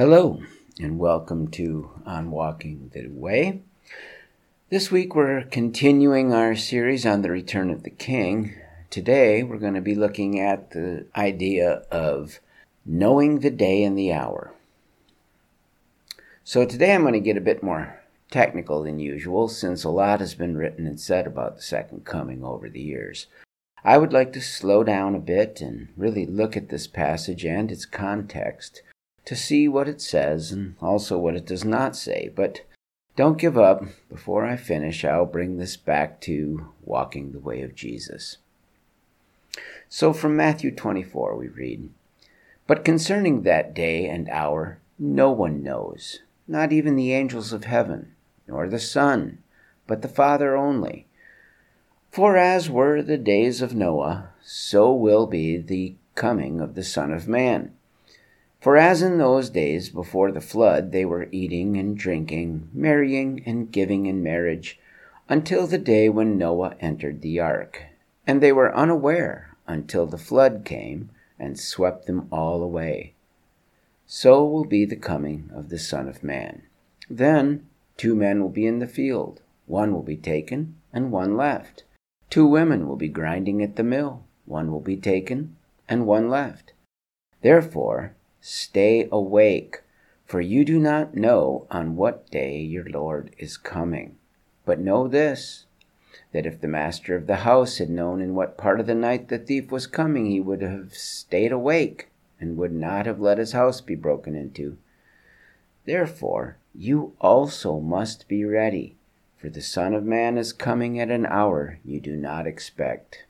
Hello, and welcome to On Walking the Way. This week we're continuing our series on the return of the King. Today we're going to be looking at the idea of knowing the day and the hour. So today I'm going to get a bit more technical than usual since a lot has been written and said about the second coming over the years. I would like to slow down a bit and really look at this passage and its context to see what it says and also what it does not say. But don't give up. Before I finish, I'll bring this back to walking the way of Jesus. So from Matthew 24, we read But concerning that day and hour, no one knows, not even the angels of heaven, nor the Son, but the Father only. For as were the days of Noah, so will be the coming of the Son of Man. For as in those days before the flood they were eating and drinking, marrying and giving in marriage, until the day when Noah entered the ark. And they were unaware until the flood came and swept them all away. So will be the coming of the Son of Man. Then two men will be in the field, one will be taken and one left. Two women will be grinding at the mill, one will be taken and one left. Therefore, Stay awake, for you do not know on what day your Lord is coming. But know this that if the master of the house had known in what part of the night the thief was coming, he would have stayed awake and would not have let his house be broken into. Therefore, you also must be ready, for the Son of Man is coming at an hour you do not expect.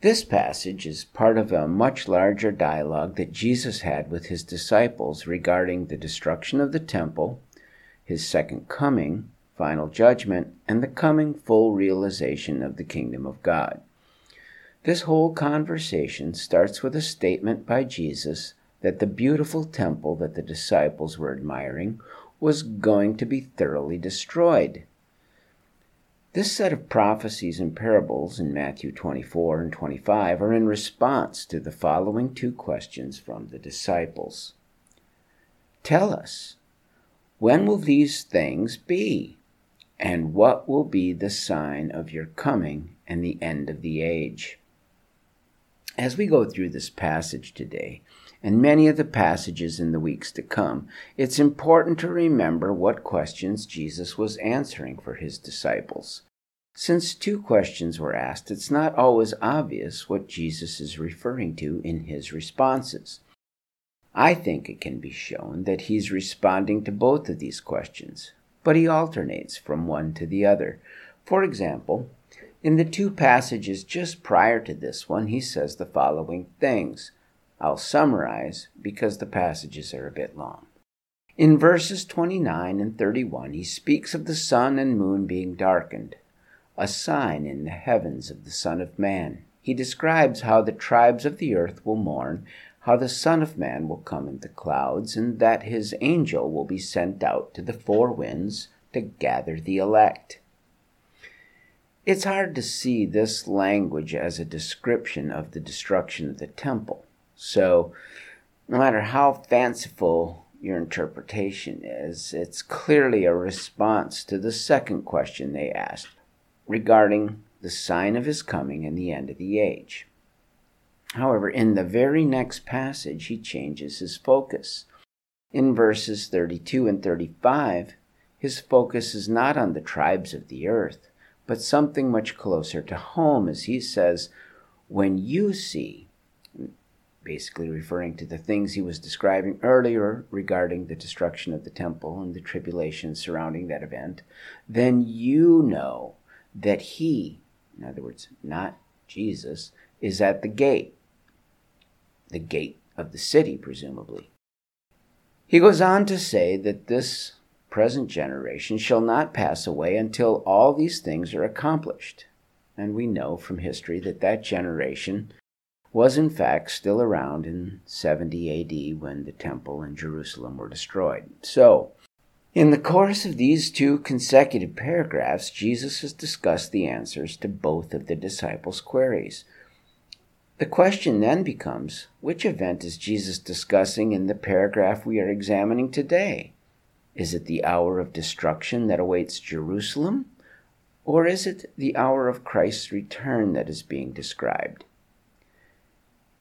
This passage is part of a much larger dialogue that Jesus had with his disciples regarding the destruction of the temple, his second coming, final judgment, and the coming full realization of the kingdom of God. This whole conversation starts with a statement by Jesus that the beautiful temple that the disciples were admiring was going to be thoroughly destroyed. This set of prophecies and parables in Matthew 24 and 25 are in response to the following two questions from the disciples. Tell us, when will these things be? And what will be the sign of your coming and the end of the age? As we go through this passage today, and many of the passages in the weeks to come, it's important to remember what questions Jesus was answering for his disciples. Since two questions were asked, it's not always obvious what Jesus is referring to in his responses. I think it can be shown that he's responding to both of these questions, but he alternates from one to the other. For example, in the two passages just prior to this one, he says the following things. I'll summarize because the passages are a bit long. In verses 29 and 31, he speaks of the sun and moon being darkened, a sign in the heavens of the Son of Man. He describes how the tribes of the earth will mourn, how the Son of Man will come in the clouds, and that his angel will be sent out to the four winds to gather the elect. It's hard to see this language as a description of the destruction of the temple. So, no matter how fanciful your interpretation is, it's clearly a response to the second question they asked regarding the sign of his coming and the end of the age. However, in the very next passage, he changes his focus. In verses 32 and 35, his focus is not on the tribes of the earth, but something much closer to home, as he says, When you see, basically referring to the things he was describing earlier regarding the destruction of the temple and the tribulation surrounding that event, then you know that he, in other words, not Jesus, is at the gate, the gate of the city, presumably. He goes on to say that this present generation shall not pass away until all these things are accomplished. And we know from history that that generation was in fact still around in 70 AD when the temple in Jerusalem were destroyed. So, in the course of these two consecutive paragraphs, Jesus has discussed the answers to both of the disciples' queries. The question then becomes which event is Jesus discussing in the paragraph we are examining today? Is it the hour of destruction that awaits Jerusalem? Or is it the hour of Christ's return that is being described?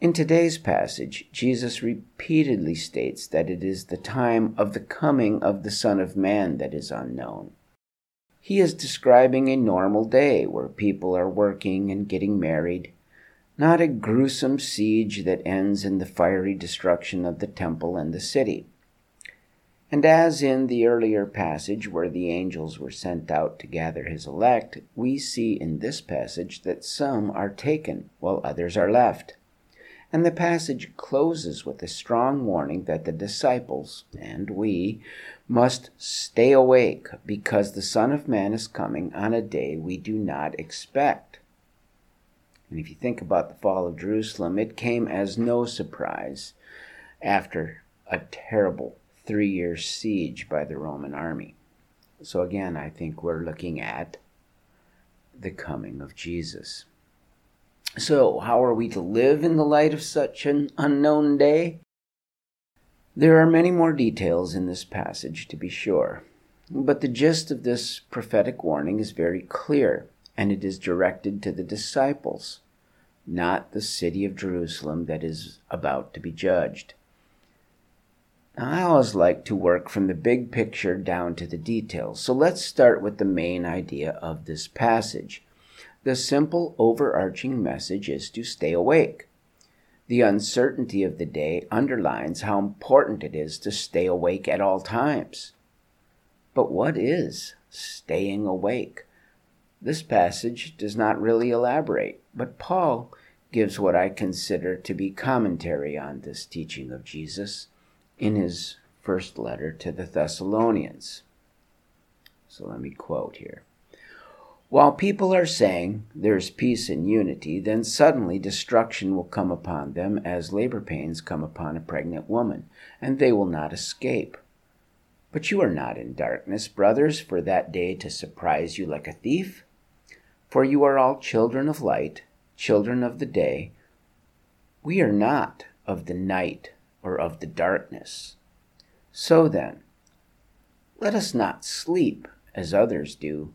In today's passage, Jesus repeatedly states that it is the time of the coming of the Son of Man that is unknown. He is describing a normal day where people are working and getting married, not a gruesome siege that ends in the fiery destruction of the temple and the city. And as in the earlier passage where the angels were sent out to gather his elect, we see in this passage that some are taken while others are left. And the passage closes with a strong warning that the disciples, and we, must stay awake because the Son of Man is coming on a day we do not expect. And if you think about the fall of Jerusalem, it came as no surprise after a terrible three year siege by the Roman army. So again, I think we're looking at the coming of Jesus. So, how are we to live in the light of such an unknown day? There are many more details in this passage, to be sure, but the gist of this prophetic warning is very clear, and it is directed to the disciples, not the city of Jerusalem that is about to be judged. Now, I always like to work from the big picture down to the details, so let's start with the main idea of this passage. The simple overarching message is to stay awake. The uncertainty of the day underlines how important it is to stay awake at all times. But what is staying awake? This passage does not really elaborate, but Paul gives what I consider to be commentary on this teaching of Jesus in his first letter to the Thessalonians. So let me quote here. While people are saying there's peace and unity, then suddenly destruction will come upon them as labor pains come upon a pregnant woman, and they will not escape. But you are not in darkness, brothers, for that day to surprise you like a thief. For you are all children of light, children of the day. We are not of the night or of the darkness. So then, let us not sleep as others do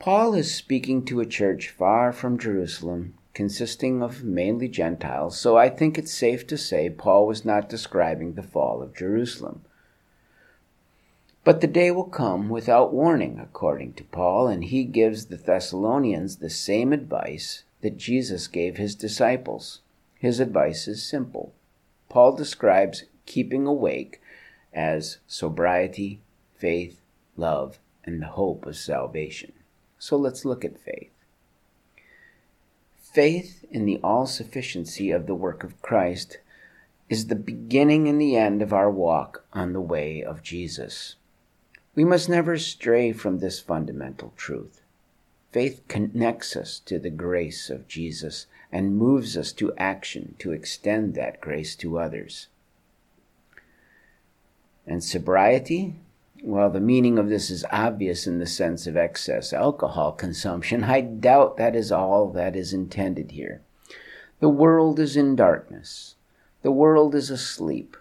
Paul is speaking to a church far from Jerusalem, consisting of mainly Gentiles, so I think it's safe to say Paul was not describing the fall of Jerusalem. But the day will come without warning, according to Paul, and he gives the Thessalonians the same advice that Jesus gave his disciples. His advice is simple. Paul describes keeping awake as sobriety, faith, love, and the hope of salvation. So let's look at faith. Faith in the all sufficiency of the work of Christ is the beginning and the end of our walk on the way of Jesus. We must never stray from this fundamental truth. Faith connects us to the grace of Jesus and moves us to action to extend that grace to others. And sobriety well, the meaning of this is obvious in the sense of excess alcohol consumption. I doubt that is all that is intended here. The world is in darkness. The world is asleep.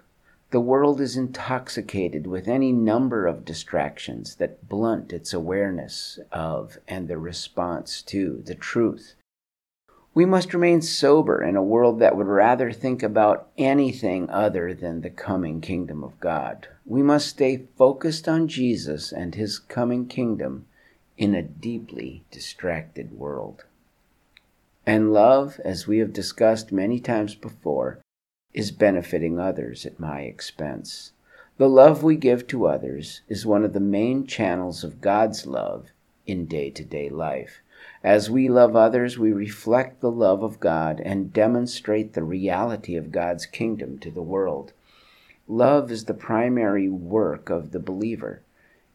The world is intoxicated with any number of distractions that blunt its awareness of and the response to the truth we must remain sober in a world that would rather think about anything other than the coming kingdom of God. We must stay focused on Jesus and his coming kingdom in a deeply distracted world. And love, as we have discussed many times before, is benefiting others at my expense. The love we give to others is one of the main channels of God's love in day to day life. As we love others, we reflect the love of God and demonstrate the reality of God's kingdom to the world. Love is the primary work of the believer.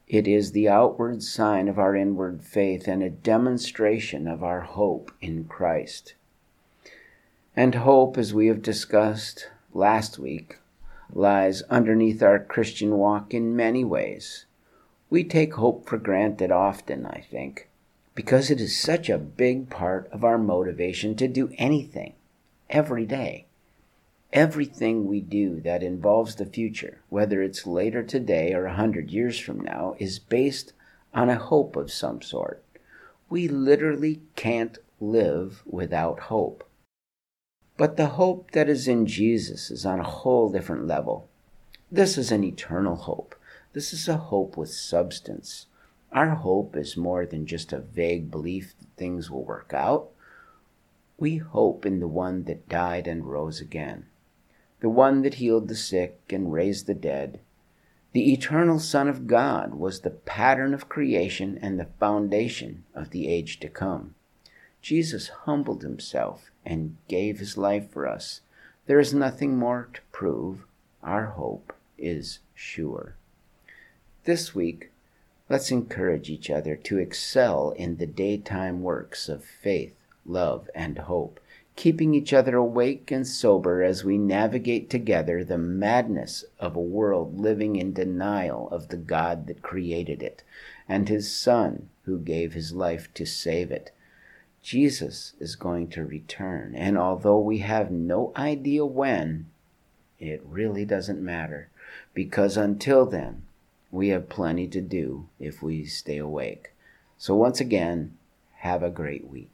It is the outward sign of our inward faith and a demonstration of our hope in Christ. And hope, as we have discussed last week, lies underneath our Christian walk in many ways. We take hope for granted often, I think because it is such a big part of our motivation to do anything every day. Everything we do that involves the future, whether it's later today or a hundred years from now, is based on a hope of some sort. We literally can't live without hope. But the hope that is in Jesus is on a whole different level. This is an eternal hope. This is a hope with substance. Our hope is more than just a vague belief that things will work out. We hope in the one that died and rose again, the one that healed the sick and raised the dead. The eternal Son of God was the pattern of creation and the foundation of the age to come. Jesus humbled himself and gave his life for us. There is nothing more to prove. Our hope is sure. This week, Let's encourage each other to excel in the daytime works of faith, love, and hope, keeping each other awake and sober as we navigate together the madness of a world living in denial of the God that created it and his Son who gave his life to save it. Jesus is going to return, and although we have no idea when, it really doesn't matter, because until then, we have plenty to do if we stay awake. So, once again, have a great week.